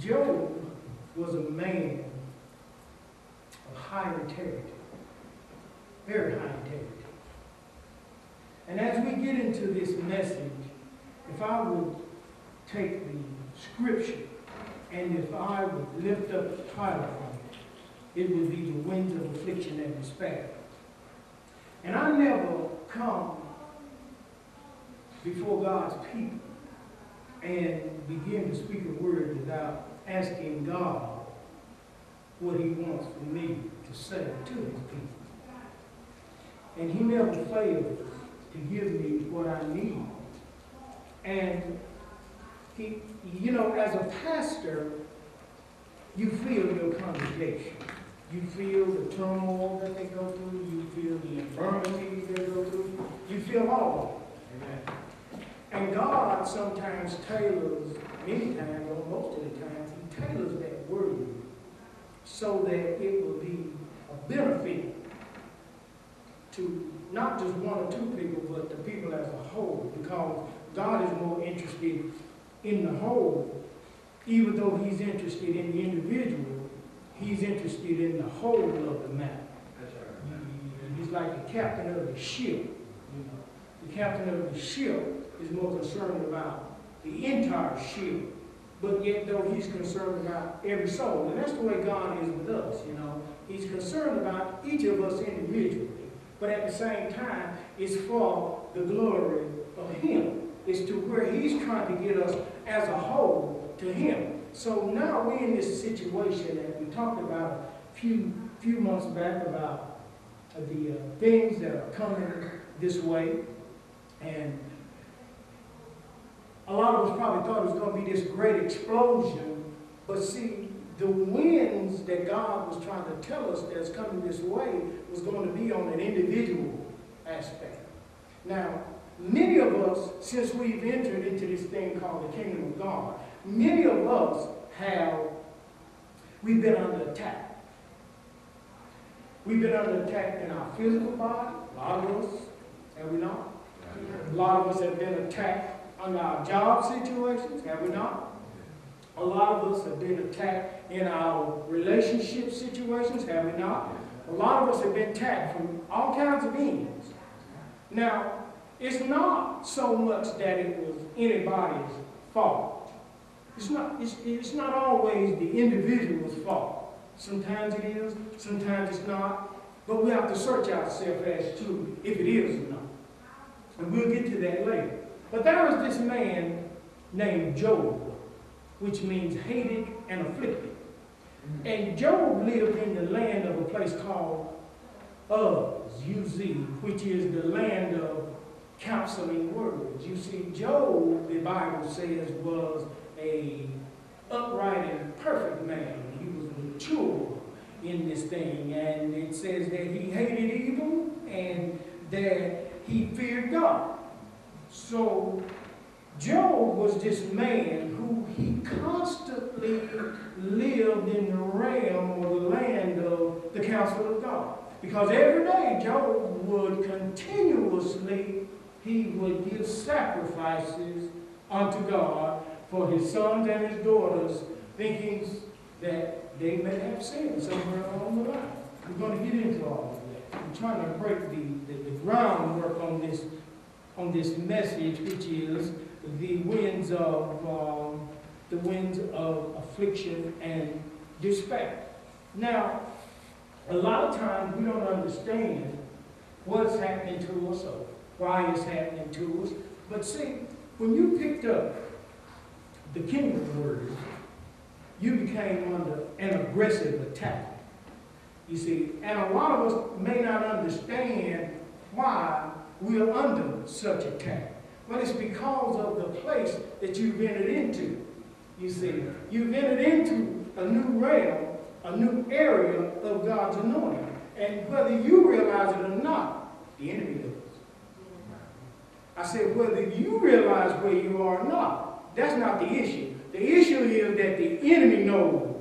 Job was a man of high integrity, very high integrity. And as we get into this message, if I would take the scripture and if I would lift up the title from it, it would be the winds of affliction and despair. And I never come before God's people and begin to speak a word without asking God what he wants for me to say to his people. And he never fails to give me what I need. And he, you know, as a pastor, you feel your congregation. You feel the turmoil that they go through. You feel the infirmities they go through. You feel all of it. Amen. And God sometimes tailors, many times, or most of the times, He tailors that word so that it will be a benefit to not just one or two people, but the people as a whole, because God is more interested in the whole, even though He's interested in the individual, He's interested in the whole of the matter. He's like the captain of the ship. You know, the captain of the ship is more concerned about the entire ship, but yet though he's concerned about every soul. And that's the way God is with us, you know. He's concerned about each of us individually, but at the same time, it's for the glory of him. It's to where he's trying to get us as a whole to him. So now we're in this situation that we talked about a few, few months back about the uh, things that are coming this way. And a lot of us probably thought it was going to be this great explosion, but see, the winds that God was trying to tell us that's coming this way was going to be on an individual aspect. Now, many of us, since we've entered into this thing called the kingdom of God, many of us have, we've been under attack. We've been under attack in our physical body, a lot of us, have we not? A lot of us have been attacked our job situations, have we not? A lot of us have been attacked in our relationship situations, have we not? A lot of us have been attacked from all kinds of means. Now, it's not so much that it was anybody's fault. It's not, it's, it's not always the individual's fault. Sometimes it is, sometimes it's not. But we have to search ourselves as to if it is or not. And we'll get to that later. But there was this man named Job, which means hated and afflicted. Mm-hmm. And Job lived in the land of a place called Uz, U-Z, which is the land of counseling words. You see, Job, the Bible says, was a upright and perfect man. He was mature in this thing. And it says that he hated evil and that he feared God. So Job was this man who he constantly lived in the realm or the land of the counsel of God. Because every day Job would continuously, he would give sacrifices unto God for his sons and his daughters, thinking that they may have sinned somewhere along the line. We're going to get into all of that. I'm trying to break the, the, the groundwork on this on this message, which is the winds of um, the winds of affliction and despair. Now, a lot of times we don't understand what's happening to us or why it's happening to us. But see, when you picked up the kingdom word, you became under an aggressive attack. You see, and a lot of us may not understand why we are under such attack. But it's because of the place that you've entered into. You see, you've entered into a new realm, a new area of God's anointing. And whether you realize it or not, the enemy does. I said, whether you realize where you are or not, that's not the issue. The issue is that the enemy knows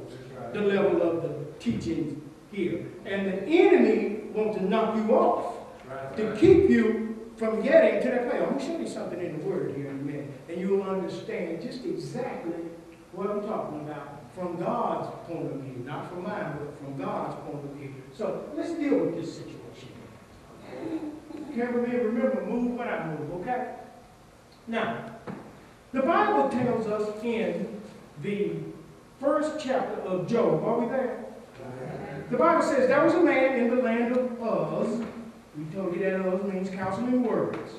the level of the teachings here. And the enemy wants to knock you off to keep you from getting to that place. I'm going to show you something in the Word here in a minute, and you will understand just exactly What I'm talking about, from God's point of view, not from mine, but from God's point of view. So let's deal with this situation. Can't remember, remember, move when I move, okay? Now, the Bible tells us in the first chapter of Job, are we there? The Bible says there was a man in the land of Uz. We told you that Uz means counseling words.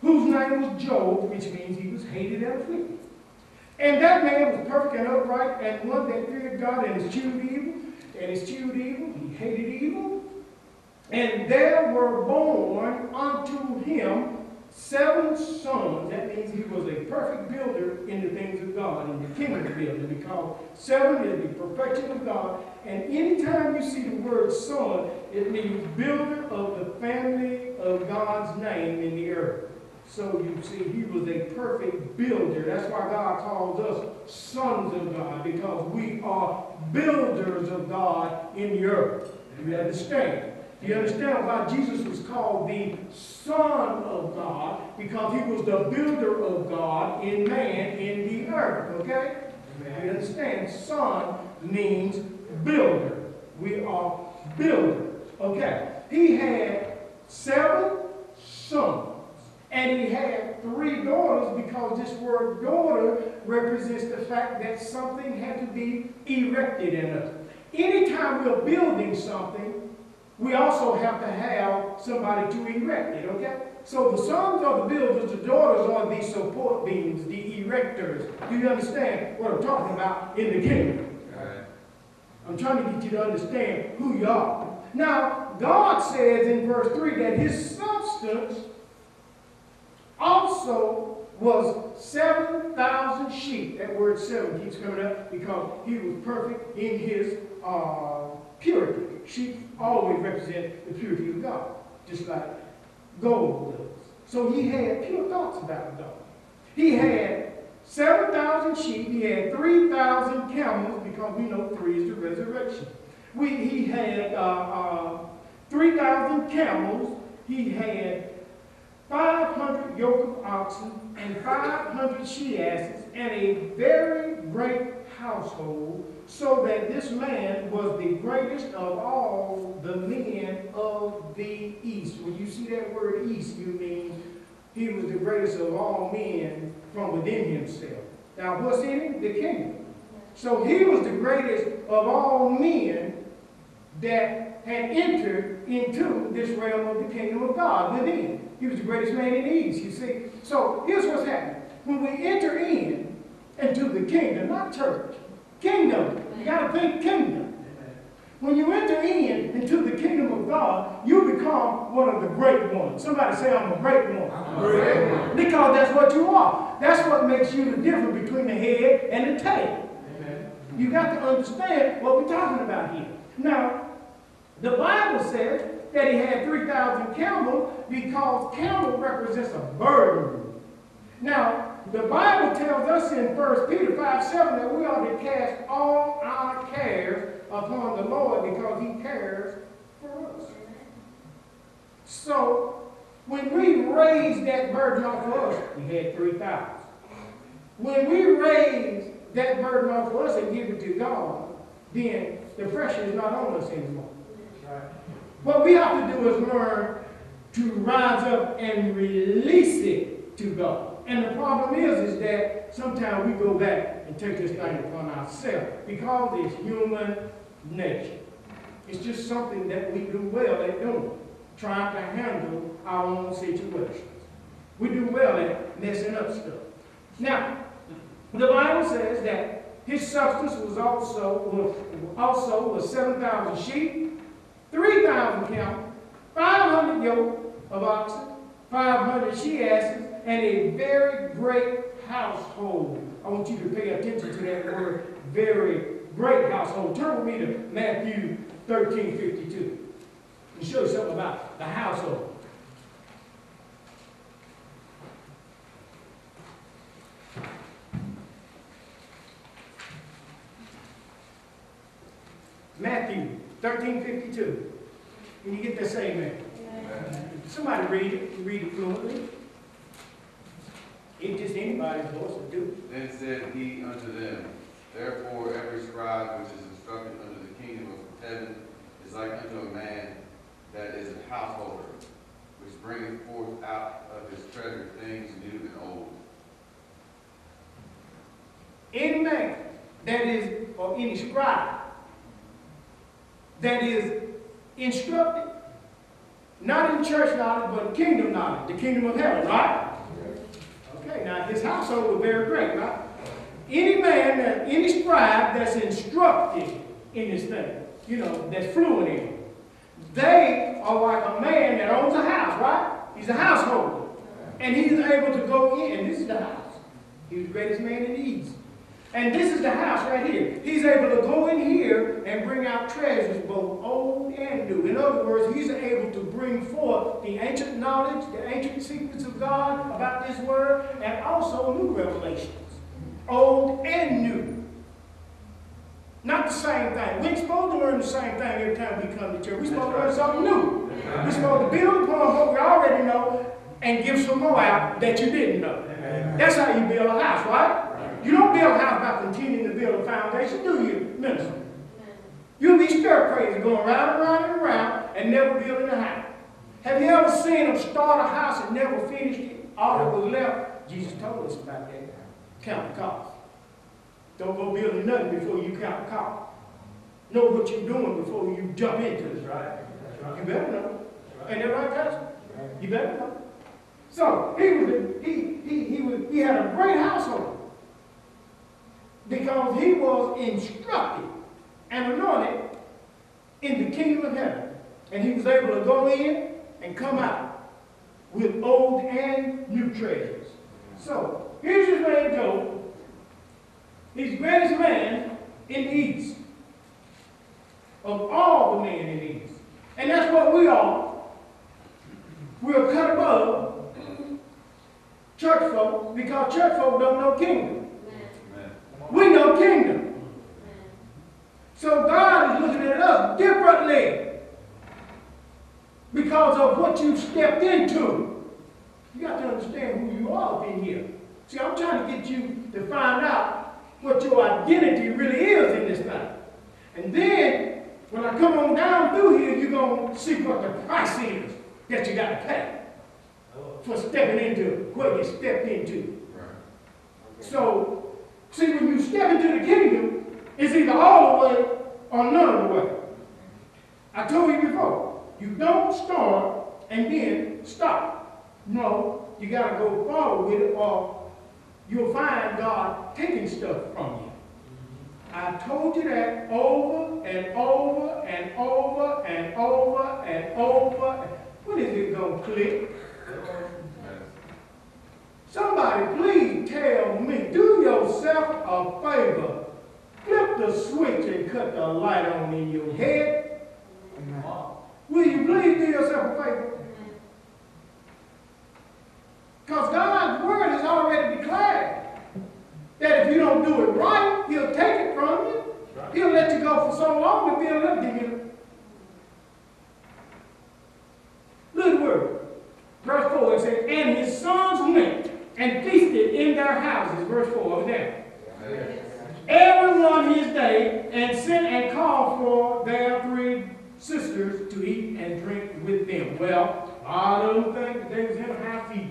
Whose name was Job, which means he was hated and afflicted. And that man was perfect and upright and one that feared God and eschewed evil. And eschewed evil, he hated evil. And there were born unto him seven sons. That means he was a perfect builder in the things of God, in the kingdom building, because seven is the perfection of God. And anytime you see the word son, it means builder of the family of God's name in the earth. So you see, he was a perfect builder. That's why God calls us sons of God, because we are builders of God in the earth. You understand? You understand why Jesus was called the Son of God? Because he was the builder of God in man in the earth. Okay? Amen. You understand? Son means builder. We are builders. Okay. He had seven sons. And he had three daughters because this word daughter represents the fact that something had to be erected in us. Anytime we're building something, we also have to have somebody to erect it, okay? So the sons are the builders, the daughters are the support beams, the erectors. Do you understand what I'm talking about in the kingdom? Right. I'm trying to get you to understand who you are. Now, God says in verse 3 that his substance also was 7,000 sheep. That word seven keeps coming up because he was perfect in his uh, purity. Sheep always represent the purity of God, just like gold does. So he had pure thoughts about God. He had 7,000 sheep. He had 3,000 camels because we know three is the resurrection. We, he had uh, uh, 3,000 camels. He had 500 yoke of oxen and 500 she asses and a very great household, so that this man was the greatest of all the men of the east. When you see that word east, you mean he was the greatest of all men from within himself. Now, what's in him? The kingdom. So he was the greatest of all men that had entered into this realm of the kingdom of God within. He was the greatest man in the East, you see. So here's what's happening. When we enter in into the kingdom, not church, kingdom. You got to think kingdom. When you enter in into the kingdom of God, you become one of the great ones. Somebody say, I'm a great one. I'm a great one. Because that's what you are. That's what makes you the difference between the head and the tail. Amen. You got to understand what we're talking about here. Now, the Bible says that he had 3,000 camels because camel represents a burden. Now, the Bible tells us in 1 Peter 5, 7 that we ought to cast all our cares upon the Lord because he cares for us. So, when we raise that burden off of us, we had 3,000. When we raise that burden off of us and give it to God, then the pressure is not on us anymore. Right. What we have to do is learn to rise up and release it to God. And the problem is, is that sometimes we go back and take this thing upon ourselves because it's human nature. It's just something that we do well at doing, trying to handle our own situations. We do well at messing up stuff. Now, the Bible says that his substance was also also was seven thousand sheep, 3,000 camels, 500 yoke of oxen, 500 she asses, and a very great household. I want you to pay attention to that word, very great household. Turn with me to Matthew 13, 52. And show you something about the household. Matthew 1352. When you get say amen. amen. Somebody read it. Read it fluently. It's just anybody's voice to do. Then said he unto them, Therefore every scribe which is instructed unto the kingdom of heaven is like unto a man that is a householder, which bringeth forth out of his treasure things new and old. Any man that is, or any scribe that is instructed, not in church knowledge, but kingdom knowledge, the kingdom of heaven, right? Okay, now his household was very great, right? Any man, that, any scribe that's instructed in this thing, you know, that's fluent in it, they are like a man that owns a house, right? He's a householder. And he's able to go in, this is the house. He was the greatest man in the East. And this is the house right here. He's able to go in here and bring out treasures, both old and new. In other words, he's able to bring forth the ancient knowledge, the ancient secrets of God about this word, and also new revelations, old and new. Not the same thing. We ain't supposed to learn the same thing every time we come to church. We're supposed to learn something new. We're supposed to build upon what we already know and give some more out that you didn't know. That's how you build a house, right? You don't build a house by continuing to build a foundation, do you, minister? You'll be stir crazy going round and round and round and never building a house. Have you ever seen them start a house and never finish it? All that was left, Jesus told us about that. Count the cost. Don't go building nothing before you count the cost. Know what you're doing before you jump into it. right. That's right. You better know. Ain't that right, Pastor? You better know. So he was a, he he he was he had a great household because he was instructed and anointed in the kingdom of heaven, and he was able to go in and come out with old and new treasures. So here's his man Job. He's the greatest man in the East of all the men in the East. And that's what we are. We're cut above church folk because church folk don't know kingdom. We know kingdom. So God is looking at us differently because of what you've stepped into. You got to understand who you are in here. See, I'm trying to get you to find out what your identity really is in this thing. And then, when I come on down through here, you're going to see what the price is that you got to pay for stepping into what you stepped into. Right. So, see, when you step into the kingdom, it's either all the way or none of the way. I told you before, you don't start and then stop. No, you got to go forward with it or you'll find God taking stuff from you. I told you that over and over and over and over and over. When is it going to click? Somebody please tell me, do yourself favor. Flip the switch and cut the light on in your head. Will you please do yourself a favor? Because God's word has already declared that if you don't do it right, he'll take it from you. He'll let you go for so long and he'll let you. Look at the word. Verse 4, it says, And his sons went and feasted in their houses. Verse 4 over there. Everyone his day, and sent and called for their three sisters to eat and drink with them. Well, of them think that they was in a high feet.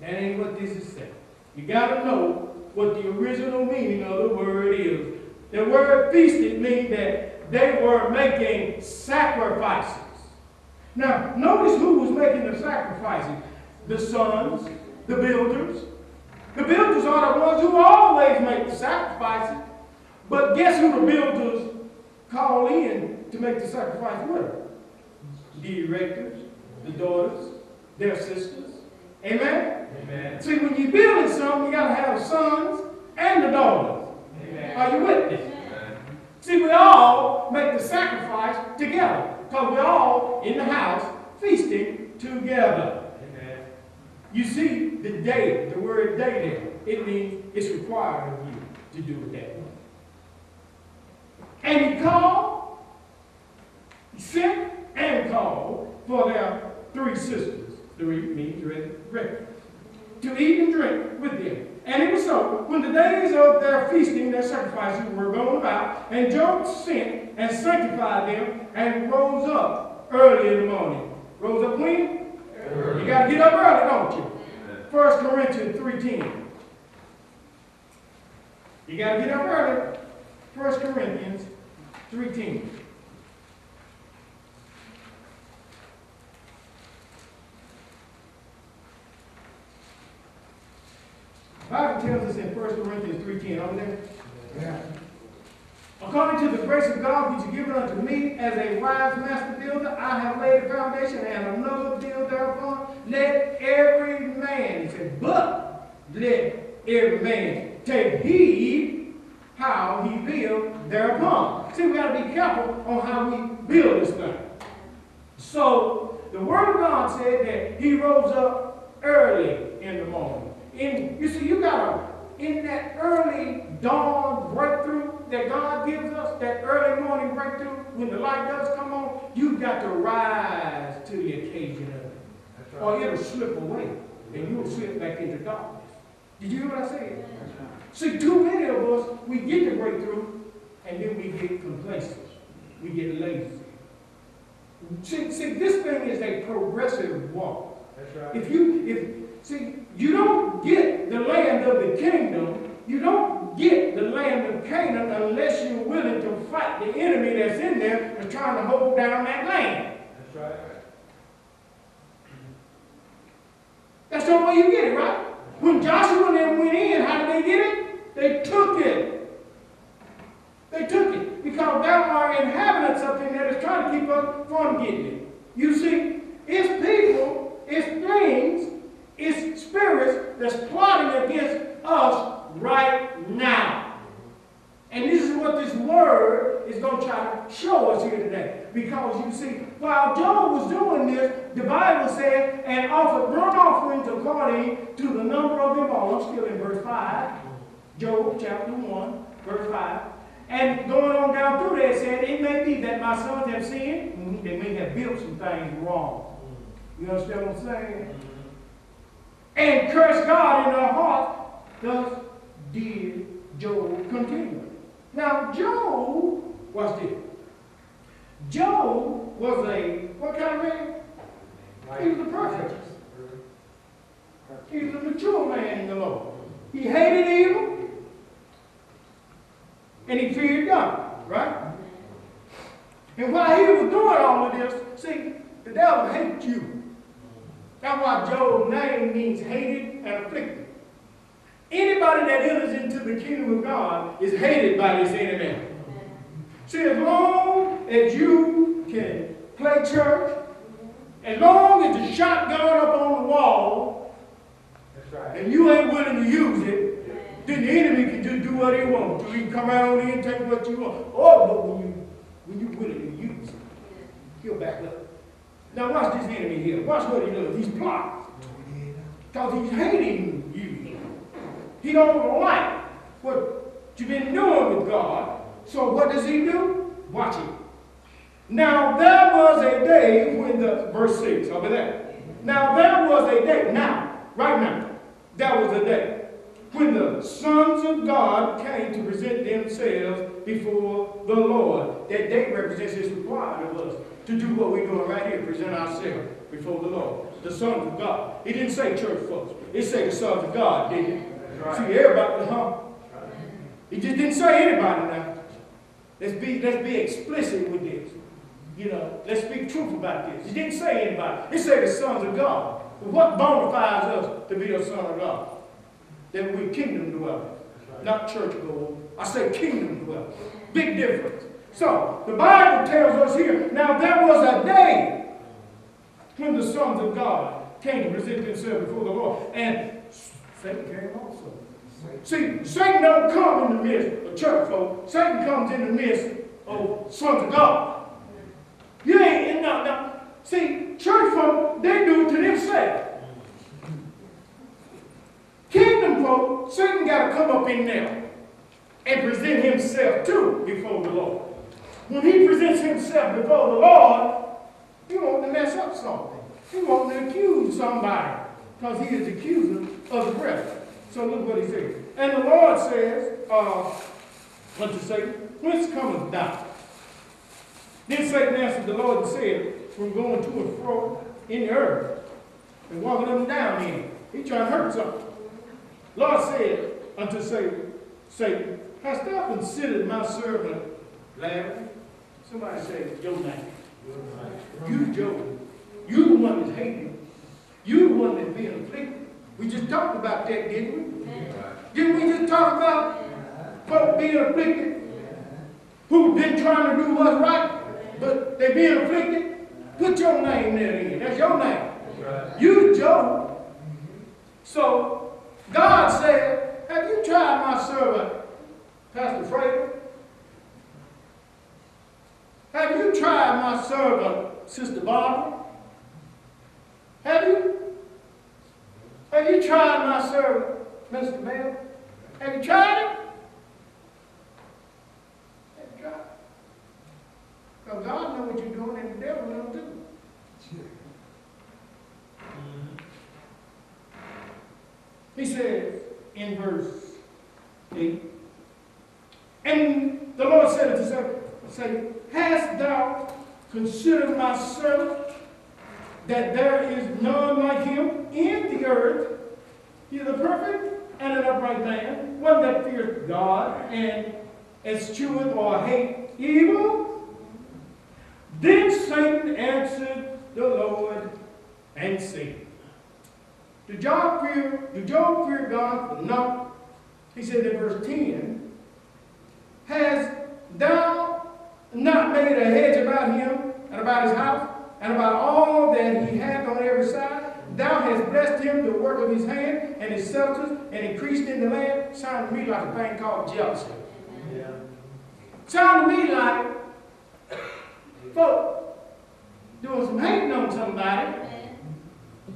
That ain't what this is saying. You gotta know what the original meaning of the word is. The word feasted means that they were making sacrifices. Now, notice who was making the sacrifices. The sons, the builders. The builders are the ones who always make the sacrifices. But guess who the builders call in to make the sacrifice with? The directors, the daughters, their sisters. Amen? Amen. See, when you're building something, you got to have sons and the daughters. Amen. Are you with me? Amen. See, we all make the sacrifice together because we're all in the house feasting together. Amen. You see, the day, the word day there, it means it's required of you to do it that way. And he called, he sent and called for their three sisters, three means three, three, to eat and drink with them. And it was so when the days of their feasting, their sacrifices were going about, and Job sent and sanctified them and rose up early in the morning. Rose up when? You got to get up early, don't you? First Corinthians 3.10. You got to get up early. First Corinthians 3.10. Bible tells us in 1 Corinthians 3.10, over there. Yeah. According to the grace of God which is given unto me as a wise master builder, I have laid a foundation and another build thereupon. Let every man, he said, but let every man take heed how he build thereupon. See, we got to be careful on how we build this thing. So, the Word of God said that he rose up early in the morning. And you see, you got to, in that early dawn breakthrough that God gives us, that early morning breakthrough, when the light does come on, you've got to rise to the occasion of it. Or it'll slip away, and you'll slip back into darkness. Did you hear what I said? See, too many of us, we get the breakthrough, and then we get complacent. We get lazy. See, see, this thing is a progressive walk. That's right. If you, if, see, you don't get the land of the kingdom, you don't get the land of Canaan unless you're willing to fight the enemy that's in there and trying to hold down that land. That's right. That's the only way you get it, right? When Joshua and them went in, how did they get it? They took it. They took it because there are inhabitants up in there that's trying to keep us from getting it. You see, it's people, it's things, it's spirits that's plotting against us right now. And this is what this word is going to try to show us here today. Because you see, while Job was doing this, the Bible said, and offered burnt offerings according to the number of them all. I'm still in verse 5. Job chapter 1, verse 5. And going on down through there, it said, It may be that my sons have sinned. Mhm, They may have built some things wrong. You understand what I'm saying? And curse God in their heart. Thus did Job continue. Now, Job, was this. Job was a, what kind of man? He was a perfect. He was a mature man in the Lord. He hated evil, and he feared God, right? And while he was doing all of this, see, the devil hates you. That's why Job's name means hated and afflicted. Anybody that enters into the kingdom of God is hated by this enemy. See, as long as you can play church, as long as the shotgun up on the wall, right. and you ain't willing to use it, then the enemy can just do what he wants. He can come out on in and take what you want. Oh, but when you when you're willing to use it, he'll back up. Now watch this enemy here. Watch what he does. He's plotting. Because he's hating you. He don't like what you've been doing with God. So what does he do? Watch it. Now there was a day when the verse 6 over there. Now there was a day, now, right now, that was a day when the sons of God came to present themselves before the Lord. That day represents this requirement of us to do what we're doing right here, present ourselves before the Lord. The sons of God. He didn't say church folks. It said the sons of God, didn't it? right. See, everybody, huh? He just didn't say anybody now. Let's be, let's be explicit with this. You know, let's speak truth about this. He didn't say anybody. He said the sons of God. But what bona fides us to be a son of God? That we kingdom dwellers, not church goers. I say kingdom dwellers. Big difference. So, the Bible tells us here, now there was a day when the sons of God came to present themselves before the Lord. And Satan came also. See, Satan don't come in the midst of church folk. Satan comes in the midst of sons of God. You ain't in no, no. See, church folk, they do it to themselves. Kingdom folk, Satan got to come up in there and present himself too before the Lord. When he presents himself before the Lord, he wants to mess up something. He wants to accuse somebody because he is accuser of the brethren. So look what he says. And the Lord says, uh, unto Satan, Whence cometh thou? Then Satan answered the Lord and said, From going to and fro in the earth, and walking up and down in it. He trying to hurt something. Lord said unto Satan, Satan, hast thou considered my servant Larry? Somebody say your name. You, Job. You the one that's hating. You the one that's being afflicted. We just talked about that, didn't we? Didn't we just talk about folk being afflicted? Who've been trying to do what's right, but they being afflicted? Put your name there in. That's your name. You, Job. So, God said, have you tried my servant, Pastor Fraser? Have you tried my servant, Sister Barbara? Have you? Have you tried my servant, Mr. Mel? Have you tried it? Have you tried? Because God knows what you're doing and the devil knows too. He says in verse 8, And the Lord said unto Satan, say, Hast thou considered my servant, that there is none like him in the earth? He is a perfect and an upright man, one that feareth God and escheweth or hate evil. Then Satan answered the Lord and said, Do Job fear, do Job fear God? No. He said in verse 10, Has thou not made a hedge about him and about his house and about all that he hath on every side? Thou hast blessed him the work of his hand and his substance and increased in the land. Sound to me like a thing called jealousy. Yeah. Sound to me like folk doing some hating on somebody.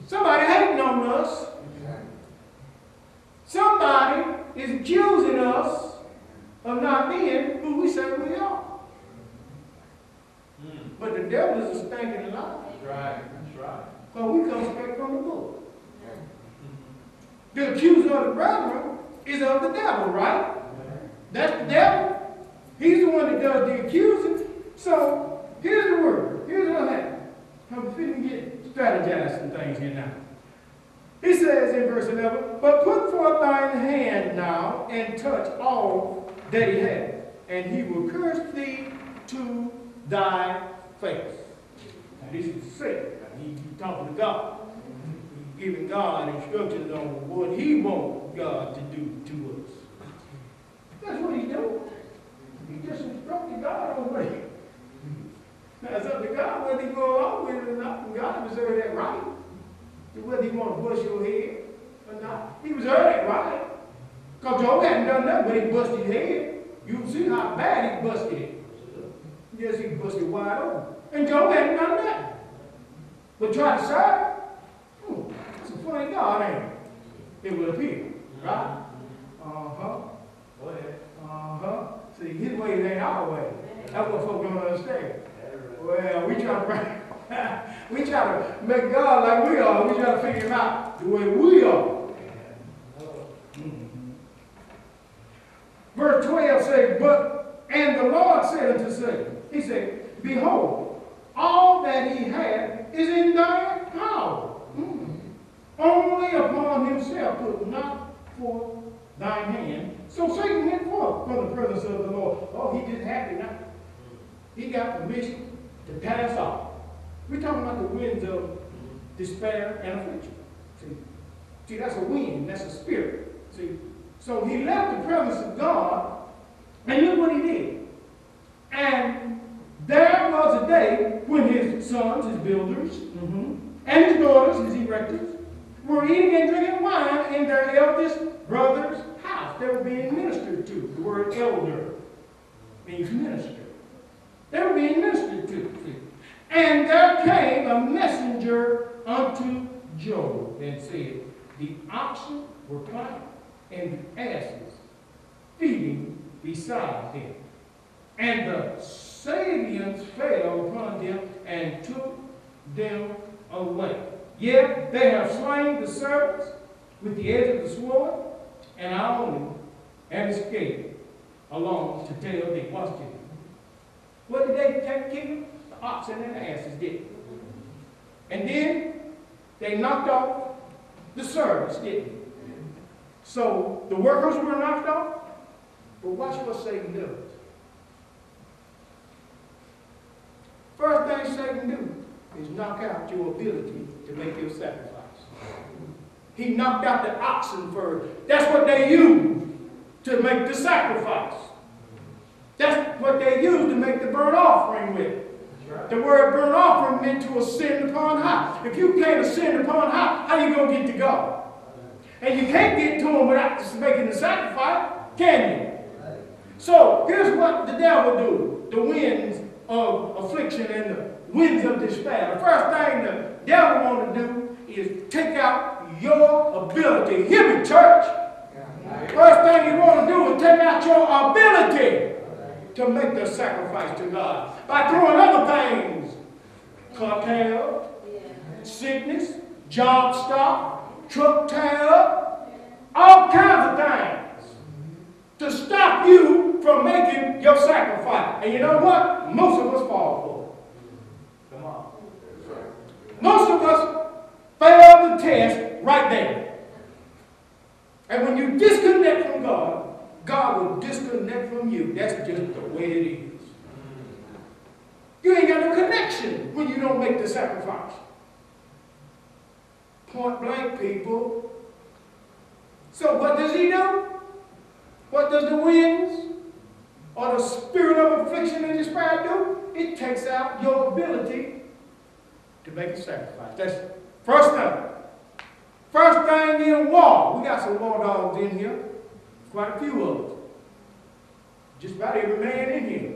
Somebody hating on us. Somebody is accusing us of not being who we say we are. Hmm. But the devil is a stinking lie. That's right, that's right. Because we come straight from the book. The accuser of the brethren is of the devil, right? That's the devil. He's the one that does the accusing. So here's the word. Here's what happened. I'm finna get strategized some things here now. He says in verse 11, But put forth thine hand now and touch all that he hath, and he will curse thee to thy face. Now this is Satan. He, he talking to God. He's giving God instructions on what he wants God to do to us. That's what he's doing. He just instructed God on what. Now it's up to God whether he go along with it or not. And God reserved that right. To whether he want to bust your head or not. He reserved that right. Because Job hadn't done nothing but he busted his head. You see how bad he busted it. Yes, he busted wide open. And Job hadn't done nothing. But try to serve. Hmm, that's a funny God, ain't it? It would appear. Right? Uh-huh. Go ahead. Uh-huh. See, his ways ain't our way. That's what folks don't understand. Well, we try to bring, we try to make God like we are. We try to figure him out the way we are. Verse 12 says, But, and the Lord said unto Satan, He said, Behold, all that he had is in thy power. Hmm. Only upon himself put not forth thine hand. So Satan went forth from the presence of the Lord. Oh, he just happy now. He got permission to pass off. We're talking about the winds of despair and affliction. See, see, that's a wind. That's a spirit. See, so he left the presence of God, and look what he did. And there was a day when his sons, his builders, mhm, and his daughters, his erectors, were eating and drinking wine in their eldest brother's house. They were being ministered to. The word elder means minister. They were being ministered to. And there came a messenger unto Job and said, The oxen were plowing and the asses feeding beside him. And the Sabeans fell upon them and took them away. Yet they have slain the servants with the edge of the sword, and Naomi have escaped along to tell thee. Watch this. What did they take King? The oxen and the asses did. And then they knocked off the servants, didn't they? So the workers were knocked off, but watch what Satan does. First thing Satan do is knock out your ability to make your sacrifice. He knocked out the oxen first. That's what they use to make the sacrifice. That's what they use to make the burnt offering with. The word burnt offering meant to ascend upon high. If you can't ascend upon high, how you going to get to God? And you can't get to him without just making the sacrifice, can you? So here's what the devil do. The winds of affliction and the winds of despair. The first thing the devil want to do is take out your ability. Hear me, church. First thing you want to do is take out your ability to make the sacrifice to God by throwing other things, cartel, sickness, job stop, truck tear all kinds of things to stop you from making your sacrifice. And you know what? Most of us fall for it. Come on. Most of us fail the test right there. And when you disconnect from God, God will disconnect from you. That's just the way it is. You ain't got no connection when you don't make the sacrifice. Point blank, people. So what does he do? What does the winds or the spirit of affliction and despair do? It takes out your ability to make a sacrifice. That's first thing. First thing in war. We got some war dogs in here. Quite a few of them. Just about every man in here.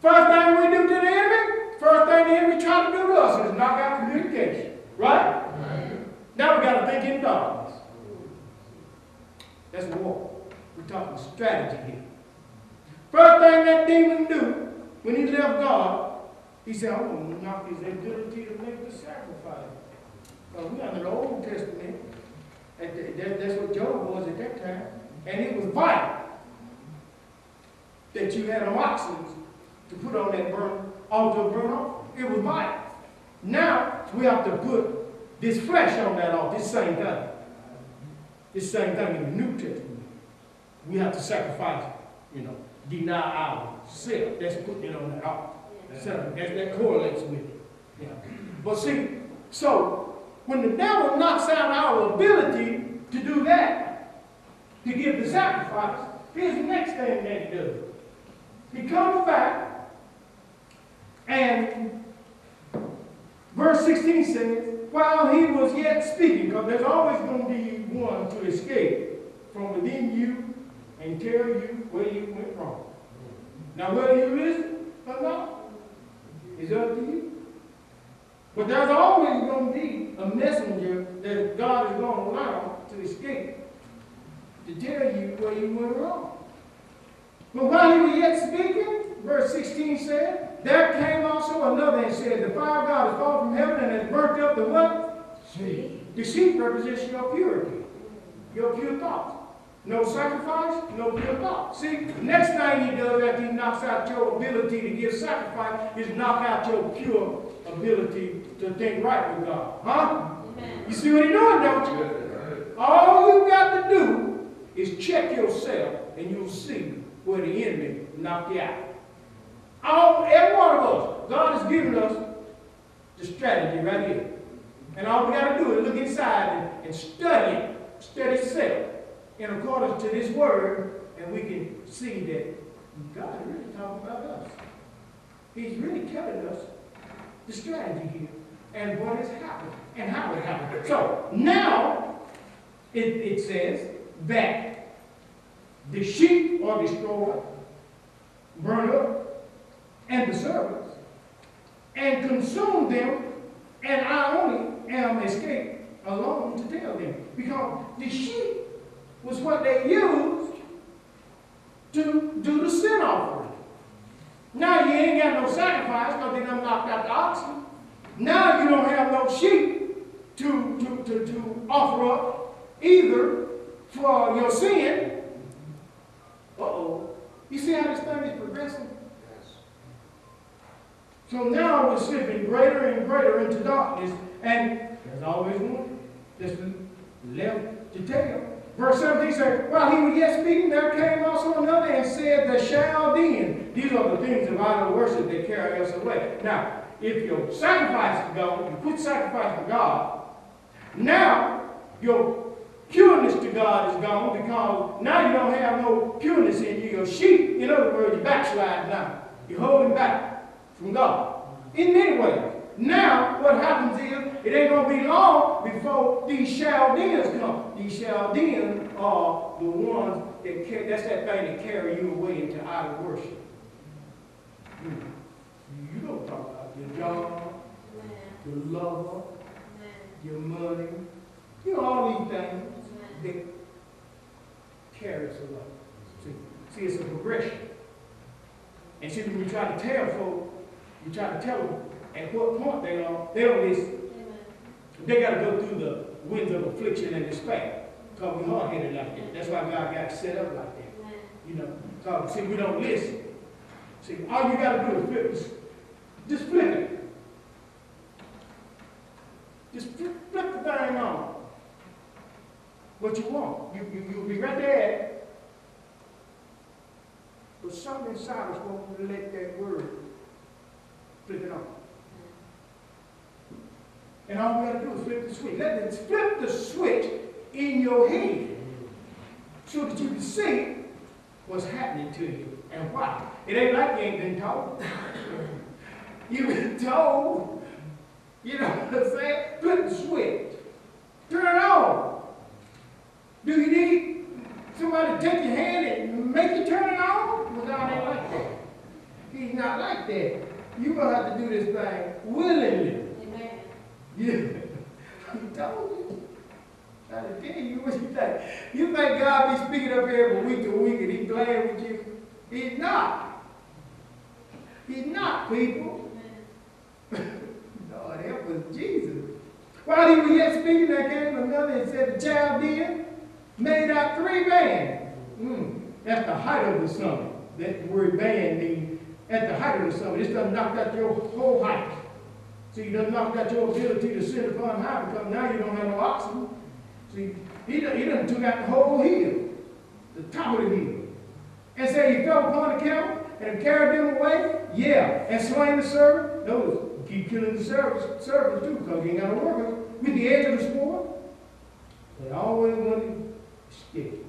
First thing we do to the enemy, first thing the enemy try to do to us is knock out communication. Right? Now we got to think in darkness. That's war. We're talking strategy here. First thing that demon do when he left God, he said, oh, I'm going to knock his ability to make the sacrifice. Well, we under the Old Testament. That's what Job was at that time. And it was vital that you had an oxen to put on that burn altar of burnt offering. It was vital. Now we have to put this flesh on that altar, this same thing. This same thing in the New Testament. We have to sacrifice, you know, deny ourselves. That's putting it on that altar. So that, that correlates with it. Yeah. But see, so when the devil knocks out our ability to do that, to give the sacrifice, here's the next thing that he does. He comes back and verse 16 says, while he was yet speaking, because there's always going to be one to escape from within you and tell you where you went wrong. Now, whether you listen or not, is up to you. But there's always going to be a messenger that God is going to allow to escape to tell you where you went wrong. But while he was yet speaking, verse 16 said, There came also another and said, The fire of God has fallen from heaven and has burnt up the what? Sheep. The sheep represents your purity, your pure thoughts. No sacrifice, no pure thought. See, next thing he does after he knocks out your ability to give sacrifice is knock out your pure ability to think right with God. Huh? You see what he's doing, don't you? All you got to do is check yourself and you'll see where the enemy knocked you out. All, every one of us, God has given us the strategy right here. And all we got to do is look inside and, and study it, study in accordance to this word, and we can see that God is really talking about us. He's really telling us the strategy here and what has happened and how it happened. So now it, it says that the sheep are destroyed, burned up, and the servants, and consume them, and I only am escaped alone to tell them. Because the sheep was what they used to do the sin offering. Now you ain't got no sacrifice because they done knocked out the oxen. Now you don't have no sheep to, to, to, to offer up either. for your sin. Uh-oh. You see how this thing is progressing? So now we're slipping greater and greater into darkness, and there's always one that's left to tell. Verse 17 says, While he was yet speaking, there came also another and said, The Chaldean. These are the things of idol worship that carry us away. Now, if your sacrifice to God, you quit sacrificing to God, now your pureness to God is gone because now you don't have no pureness in you. Your sheep, in other words, you backslide now. You're holding back from God. In many ways. Now, what happens is, it ain't going to be long before these Chaldeans come. These Chaldeans are the ones that, ca- that's that thing that carry you away into idol worship. Hmm. You don't talk about your job, your lover, your money, you know, all these things that carry us away. See, see, it's a progression. And see, when you try to tell folks, you try to tell them at what point they are, they don't listen. They got to go through the winds of affliction and despair. Because we hard headed like that. That's why God got set up like that. You know, because see, we don't listen. See, all you got to do is flip this. Just flip it. Just flip, flip the thing on. What you want. You, you, you'll be right there. But something inside us won't let that word flip it on. And all we got to do is flip the switch. Let them flip the switch in your head so that you can see what's happening to you and why. It ain't like you ain't been told. You've been told. You know what I'm saying? Flip the switch. Turn it on. Do you need somebody to take your hand and make you turn it on? Well, God ain't like that. He's not like that. You're going to have to do this thing willingly. Amen. Yeah. Told you. Trying to tell you what you think. You think God be speaking up here every week to week and he playing with you? He's not. He's not, people. Lord, help us, Jesus. While he was yet speaking, there came another and said, The Chaldeans made out three bands. Mm, that's the height of the summer. That word band means at the height of the summer. This doesn't knock out your whole height. See, you done knocked out your ability to sit upon high because now you don't have no oxygen. See, he done, he done took out the whole hill, the top of the hill. And say he fell upon the camel and carried them away? Yeah. And slain the servant? Notice, keep killing the servants, servants too because he ain't got no workers. With the edge of the sword? They always wanted to escape.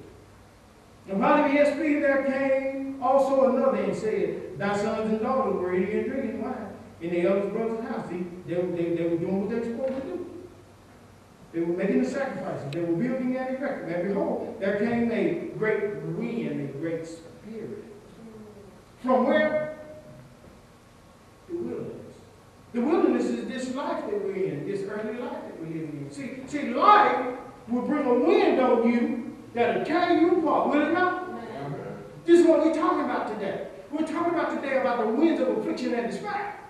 And while he yet speaking, there came also another and said, Thy sons and daughters were eating and drinking wine in the eldest brother's house. See, they, they, they were doing what they were supposed to do. They were making the sacrifices. They were building and erecting. And behold, there came a great wind, a great spirit. From where? The wilderness. The wilderness is this life that we're in, this earthly life that we're living in. See, see, life will bring a wind on you that'll tear you apart, will it not? This is what we're talking about today. We're talking about today about the winds of affliction and despair.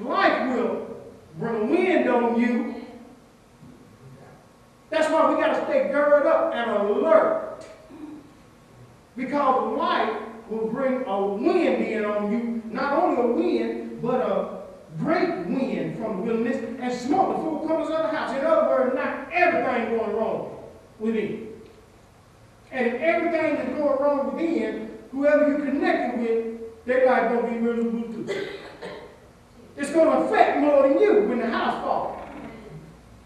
Life will bring a wind on you. That's why we got to stay girded up and alert. Because life will bring a wind in on you. Not only a wind, but a great wind from the wilderness and smoke the four corners of the house. In other words, not everything going wrong within. And if everything that's going wrong within, whoever you're connected with, their life going to be miserable too. It's going to affect more than you when the house falls.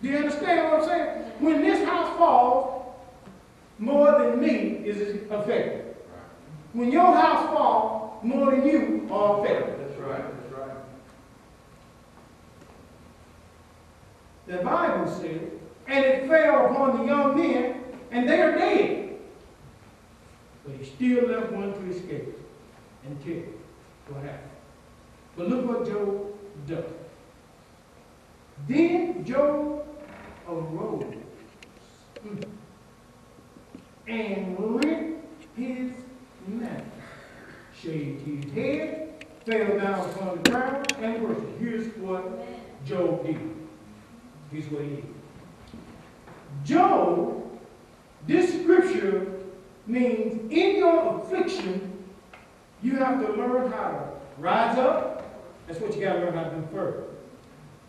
Do you understand what I'm saying? When this house falls, more than me is affected. When your house falls, more than you are affected. That's right, that's right. The Bible says, and it fell upon the young men, and they are dead. But he still left one to escape and tell what happened. But look what Job does. Then Job arose mm, and rent his mantle, shaved his head, fell down upon the ground, and worshiped. Here's what Job did. Here's what he did. Job, this scripture means in your affliction, you have to learn how to rise up. That's what you got to learn how to do first.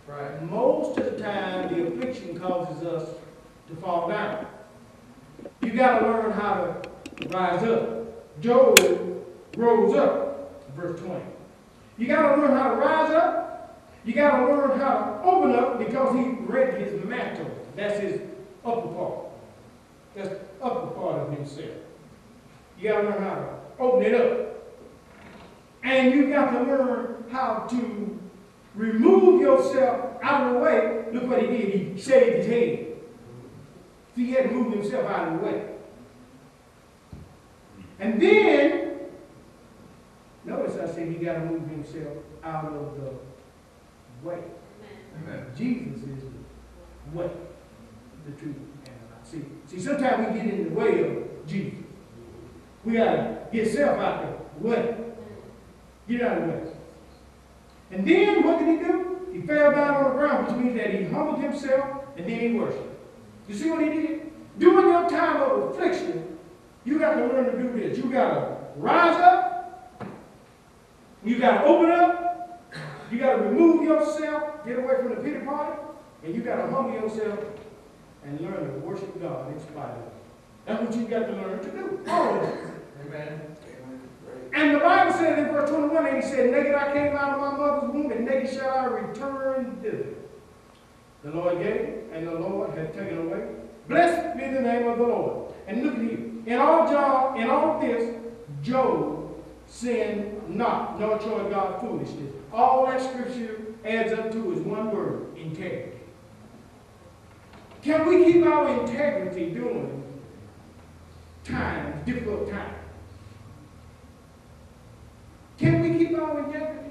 Right. Most of the time, the affliction causes us to fall down. You got to learn how to rise up. Job rose up, verse 20. You got to learn how to rise up. You got to learn how to open up because he read his mantle. That's his upper part. That's the upper part of himself. You got to learn how to open it up. And you got to learn how to remove yourself out of the way. Look what he did. He shaved his head. He had to move himself out of the way. And then, notice I said he got to move himself out of the way. Amen. Jesus is the way, the truth, and the life. See, see, sometimes we get in the way of Jesus. We gotta get self out of the way. Get out of the way. And then what did he do? He fell down on the ground, which means that he humbled himself and then he worshiped. You see what he did? During your time of affliction, you got to learn to do this. You got to rise up. You got to open up. You got to remove yourself, get away from the pity party, and you got to humble yourself and learn to worship God in spite of it. That's what you got to learn to do. All of it. Amen. And the Bible says in verse 21, and he said, Naked I came out of my mother's womb, and naked shall I return thither. The Lord gave, and the Lord had taken away. Blessed be the name of the Lord. And look here. In all John, in all this, Job sinned not, nor showed God foolishness. All that scripture adds up to is one word, integrity. Can we keep our integrity during times, difficult times? Can we keep our integrity?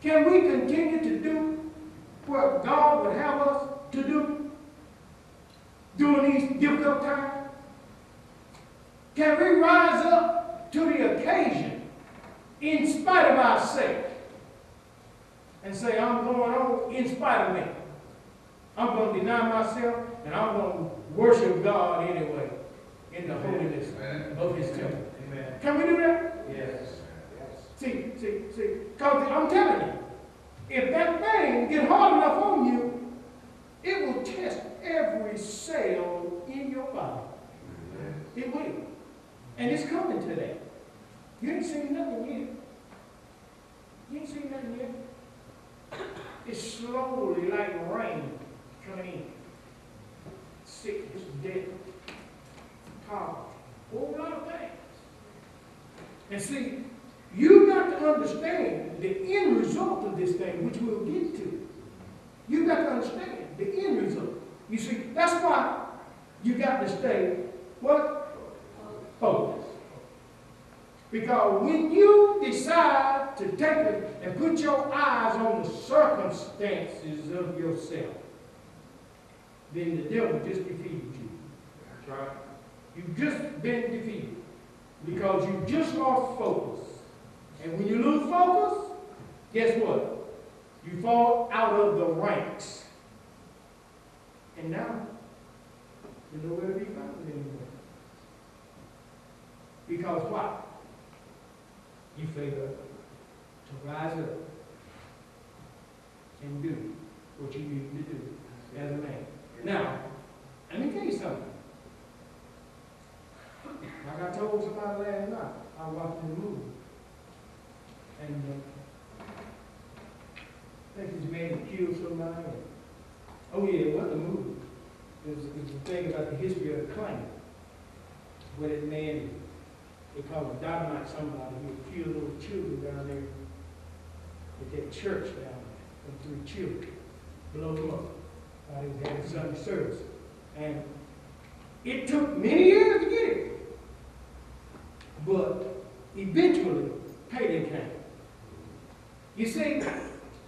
Can we continue to do what God would have us to do during these difficult times? Can we rise up to the occasion in spite of ourselves and say, I'm going on in spite of me? I'm going to deny myself and I'm going to worship God anyway in the holiness Amen. of His temple. Amen. Can we do that? Yes. See, see, see, because I'm telling you, if that thing get hard enough on you, it will test every cell in your body. It will. And it's coming to that. You ain't seen nothing yet. You ain't seen nothing yet. It's slowly like rain coming in. Sickness, death, poverty, a whole lot of things. And see, you got to understand the end result of this thing, which we'll get to. You've got to understand the end result. You see, that's why you got to stay what? Focused. Because when you decide to take it and put your eyes on the circumstances of yourself, then the devil just defeated you. That's right. You've just been defeated because you just lost focus. And when you lose focus, guess what? You fall out of the ranks. And now, you're nowhere to be found anymore. Because what? You failed to rise up and do what you need to do as a man. Now, let me tell you something. Like I told somebody last night, I was watching the movie. And uh, I think this man killed somebody. Oh yeah, it wasn't a movie. It was, it was a thing about the history of the claim. Where that man, they call him dynamite somebody, he would kill little children down there at that church down there, and three children, blow them up. while he was having Sunday service. And it took many years to get it. But eventually, payday came. You see,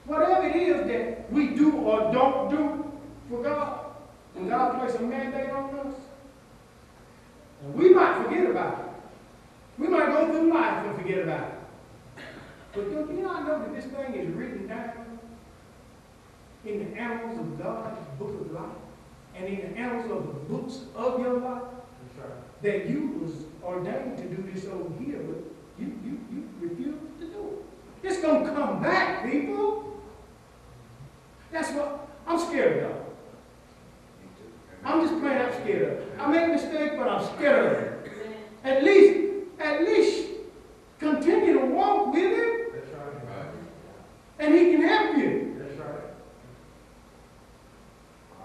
whatever it is that we do or don't do for God, when God places a mandate on us, and we might forget about it. We might go through life and forget about it. But don't you not know that this thing is written down in the annals of God's book of life and in the annals of the books of your life? That's that you was ordained to do this over here, but you, you, you refused to. It's gonna come back, people. That's what, I'm scared of. I'm just plain out scared of. I make mistakes, but I'm scared of it. At least, at least continue to walk with him That's. Right. and he can help you. That's right.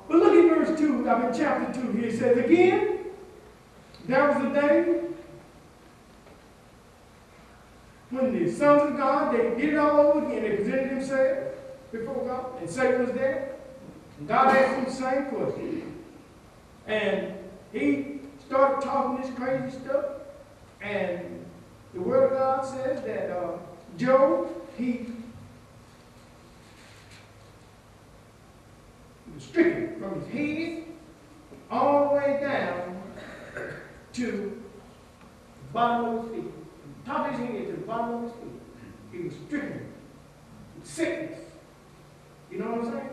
But look at verse 2, I mean chapter 2 here. It says, Again, there was a day when the sons of God, they did it all over again. They presented themselves before God, and Satan was there. And God asked him the same question. And he started talking this crazy stuff. And the Word of God says that uh, Job, he was stricken from his head all the way down to the bottom of his feet. His feet. He was stricken with sickness. You know what I'm saying?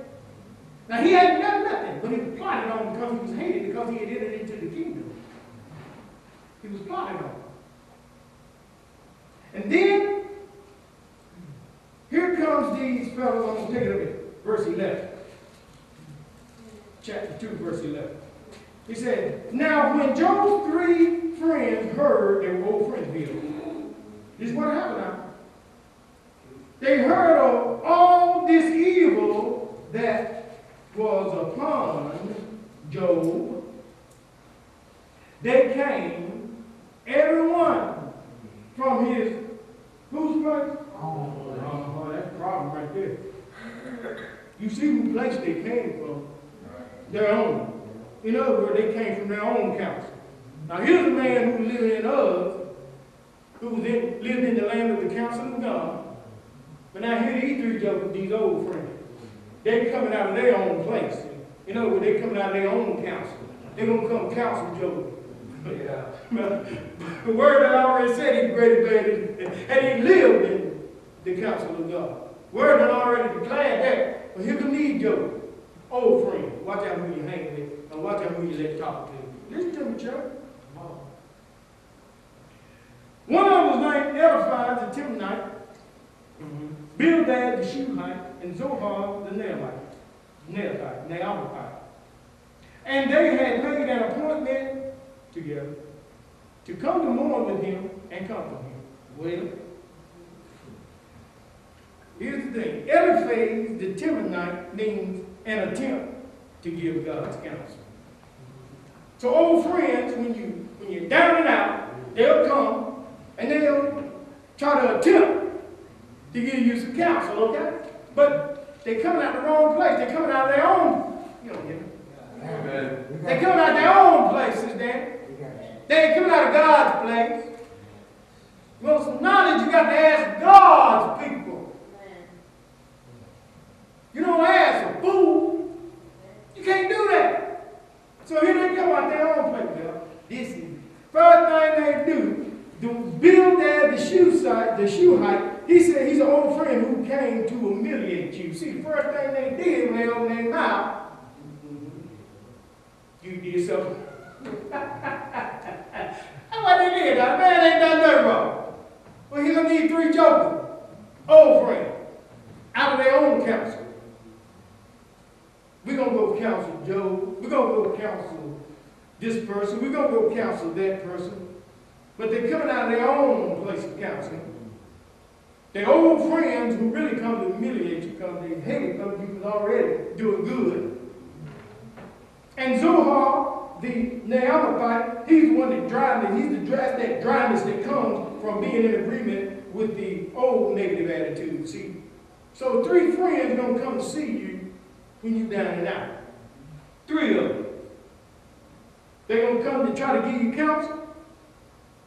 Now he hadn't done nothing, but he was plotted on because he was hated, because he had entered into the kingdom. He was plotted on. And then here comes these fellows, I'm going to take it up at verse 11 chapter 2, verse 11. He said, Now when Job's three friends heard, they were old friends, Bill. This is what happened now. They heard of all this evil that was upon Job. They came, everyone from his, whose place? Oh, that's a problem right there. You see who place they came from their own. In other words, they came from their own council. Now here's a man who lived in us, who was in, lived in the land of the council of God. But now here these three these old friends. They're coming out of their own place. In other words, they're coming out of their own council. They're gonna come council Job. Yeah. the word that I already said he's greater than and he lived in the council of God. Word that already declared that. But here come these jokers. Old friend, watch out who you hang with, and watch out who you let talk to. Listen to me, church. Was named Eliphaz the Timnite, Bildad the Shuhite, and Zohar the Naamite, Naamite, Naamite. And they had made an appointment together to come to mourn with him and comfort him. Well, here's the thing. Eliphaz the Timnite means an attempt to give God's counsel. So old friends, when you when you're down and out, they'll come and they'll try to attempt to give you some counsel, okay? But they're coming out the wrong place. They're coming out of their own, you don't get me. Amen. They're coming out of their own places, Dan. They ain't coming out of God's place. You want some knowledge, you got to ask God's people. You don't ask a fool. You can't do that. So here they come out their own place. Well, this is first thing they do. To Bildad the Shuhite, the Shuhite. He said he's an old friend who came to humiliate you. See, the first thing they did when they opened their mouth, you did something. That's what they did. That man ain't done nothing wrong. Well, he gonna need three jokers, old friend, out of their own council. We're gonna go counsel Joe. We're gonna go counsel this person. We're gonna go counsel that person. But they're coming out of their own place of counseling. They're old friends who really come to humiliate you because they hate because you was already doing good. And Zohar, the Naamathite, he's the one that drives. He's the dry, that dryness that comes from being in agreement with the old negative attitude. See, so three friends gonna come see you when you're down and out. Three of them. They're gonna come to try to give you counsel,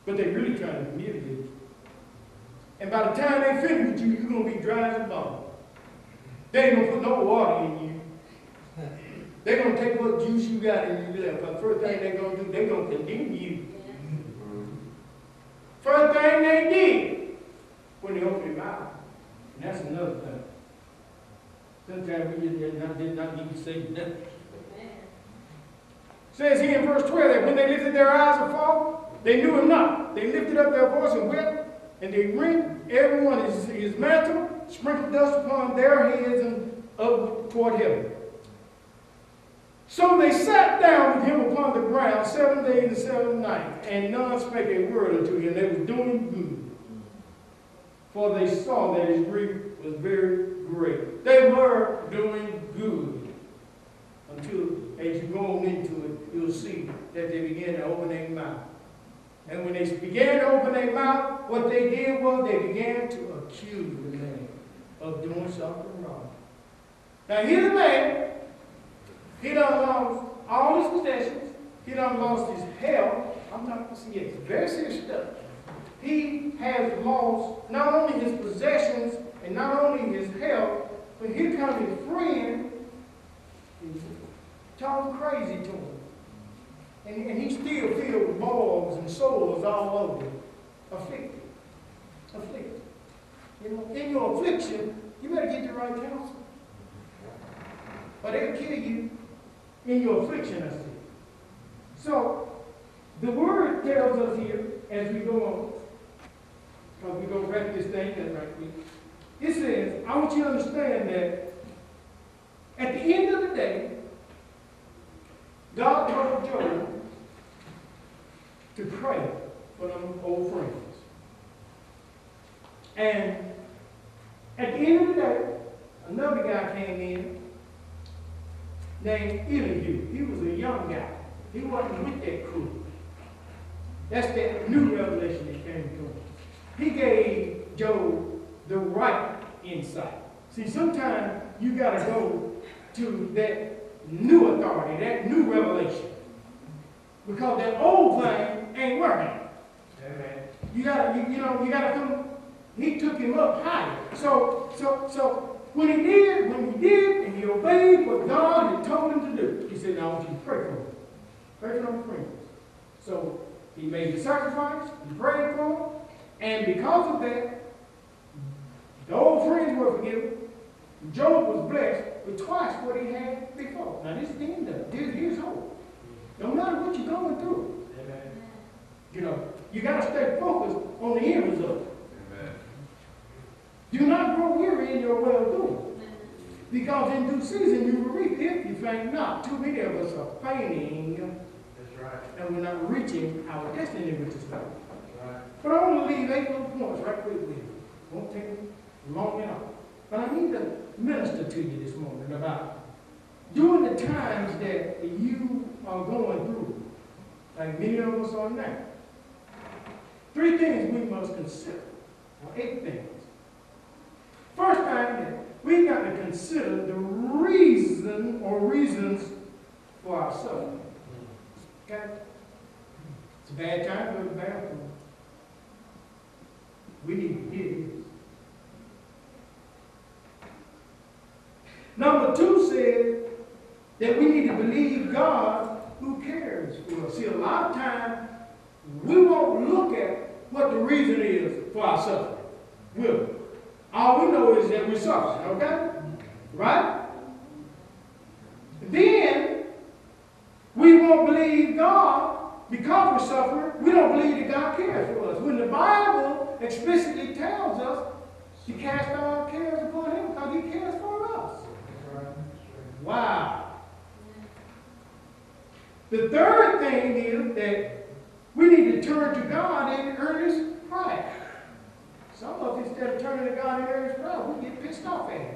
but they really trying to humiliate you. And by the time they finish with you, you're gonna be dry as a bone. They ain't gonna put no water in you. They're gonna take what juice you got in you left. But first thing they're gonna do, they're gonna condemn you. First thing they did when they opened their mouth. And that's another thing. Sometimes we just did not, did not need to say nothing. Says here in verse 12 that when they lifted their eyes afar, they knew him not. They lifted up their voice and wept, and they rent everyone his, his mantle, sprinkled dust upon their heads and up toward heaven. So they sat down with him upon the ground seven days and seven nights, and none spake a word unto him. They were doing good. For they saw that his grief was very great. They were doing good. Until, as you go on into it, you'll see that they began to open their mouth. And when they began to open their mouth, what they did was they began to accuse the man of doing something wrong. Now here's a man, he done lost all his possessions, he done lost his health. I'm not, gonna see, it's very serious stuff. He has lost not only his possessions and not only his health, but here comes his friend talking crazy to him. And, and he still filled with boils and sores all over. Afflicted. Afflicted. You know, in your affliction, you better get the right counsel. Or they'll kill you in your affliction, I see. So, the word tells us here, as we go on, because we go wrap this thing up right quick. It says, I want you to understand that at the end of the day, God told Job to pray for them old friends. And at the end of the day, another guy came in named Elihu. He was a young guy. He wasn't with that crew. That's that new revelation that came to him. He gave Job the right insight. See, sometimes you got to go to that new authority, that new revelation. Because that old thing ain't working. Amen. You gotta, you, you know, you gotta come. He took him up higher. So, so, so when he did, when he did, and he obeyed what God had told him to do, he said, "Now I want you to pray for him. Pray for my friends." So he made the sacrifice. He prayed for him, and because of that, the old friends were forgiven. Job was blessed with twice what he had before. Now this is the end of it. Here's hope. No matter what you're going through. You know, you got to stay focused on the end result. Amen. Do not grow weary in your well doing, because in due season you will reap if you faint not. Too many of us are fainting, That's right. and we're not reaching our destiny, which is God. Right. But I want to leave eight little points right quick with you. Won't take long enough. But I need to minister to you this morning about during the times that you are going through, like many of us are now. Three things we must consider, or eight things. First thing, that we got to consider the reason or reasons for our suffering. Okay? It's a bad time to go to the bathroom. We need to hear this. Number two said that we need to believe God who cares for us. See, a lot of times we won't look at what the reason is for our suffering. Will? All we know is that we're suffering, okay? Right? Then we won't believe God because we're suffering. We don't believe that God cares for us. When the Bible explicitly tells us to cast our cares upon Him because He cares for us. Wow. The third thing is that we need to turn to God in earnest prayer. Some of us, instead of turning to God in earnest prayer, we get pissed off at Him.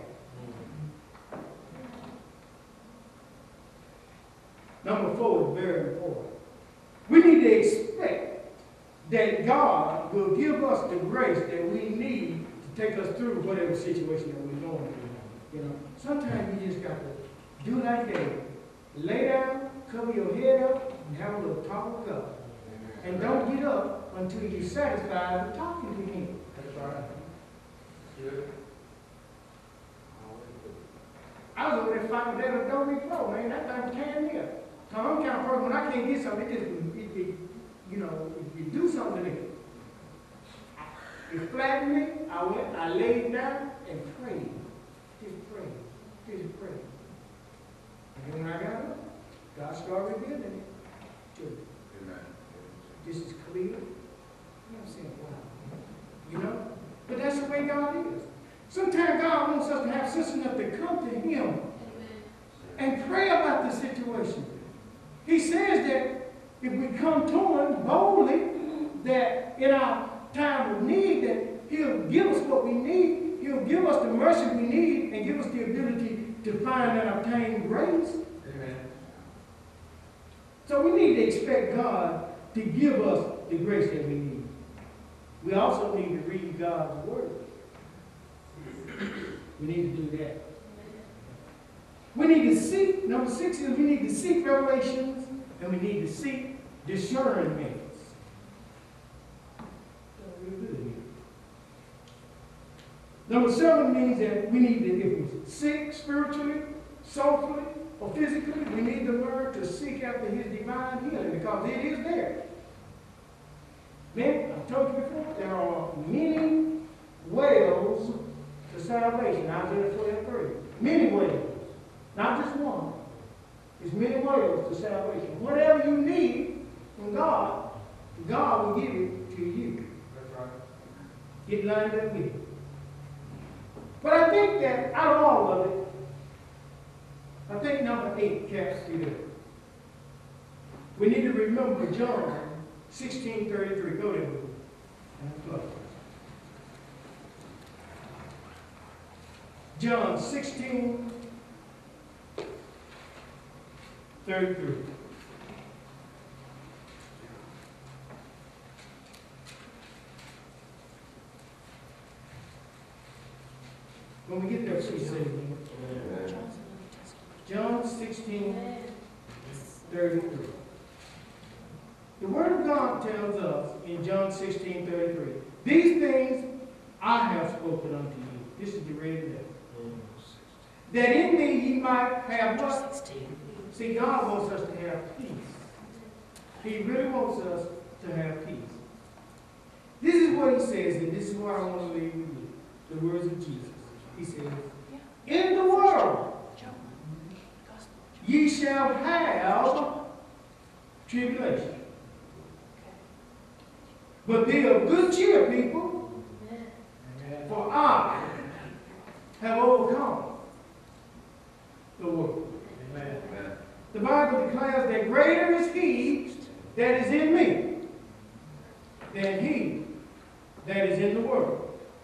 Number four is very important. We need to expect that God will give us the grace that we need to take us through whatever situation that we're going through. You know, sometimes you just got to do like David. Lay down, cover your head up, and have a little talk with God. And don't get up until you're satisfied with talking to Him. That's right. Good. I was over there fighting with that don't flow, man. That thing came me up. So I'm kind of person, when I can't get something, it just, it, it, you know, it, it do something to me. It flattened me. I went, I laid down and prayed. Just prayed. Just prayed. And then when I got up, God started revealing it. church. Amen. This is clear. What I'm not saying? Wow. You know? But that's the way God is. Sometimes God wants us to have sense enough to come to Him and pray about the situation. He says that if we come to Him boldly, that in our time of need, that He'll give us what we need. He'll give us the mercy we need and give us the ability to find and obtain grace. Amen. So we need to expect God to give us the grace that we need. We also need to read God's Word. We need to do that. We need to seek, number six is we need to seek revelations and we need to seek here. Number seven means that we need to, if we're sick spiritually, soulfully, or physically, we need to learn to seek after his divine healing because it is there. Man, I've told you before, there are many wells to salvation. Isaiah 12, 3. Many wells. Not just one. There's many wells to salvation. Whatever you need from God, God will give it to you. That's right. Get lined up with it. But I think that out of all of it, I think number eight caps it up. We need to remember John 16 33. Go there with me. And close. John 16 33. When we get there, please say it. John 16 33. The Word of God tells us in John 16 33, These things I have spoken unto you. This is the red letter. That in me ye might have what? See, God wants us to have peace. He really wants us to have peace. This is what he says, and this is where I want to leave you with you. The words of Jesus. He says, In the world ye shall have tribulation. But be of good cheer, people, Amen. for I have overcome the world. Amen. The Bible declares that greater is he that is in me than he that is in the world.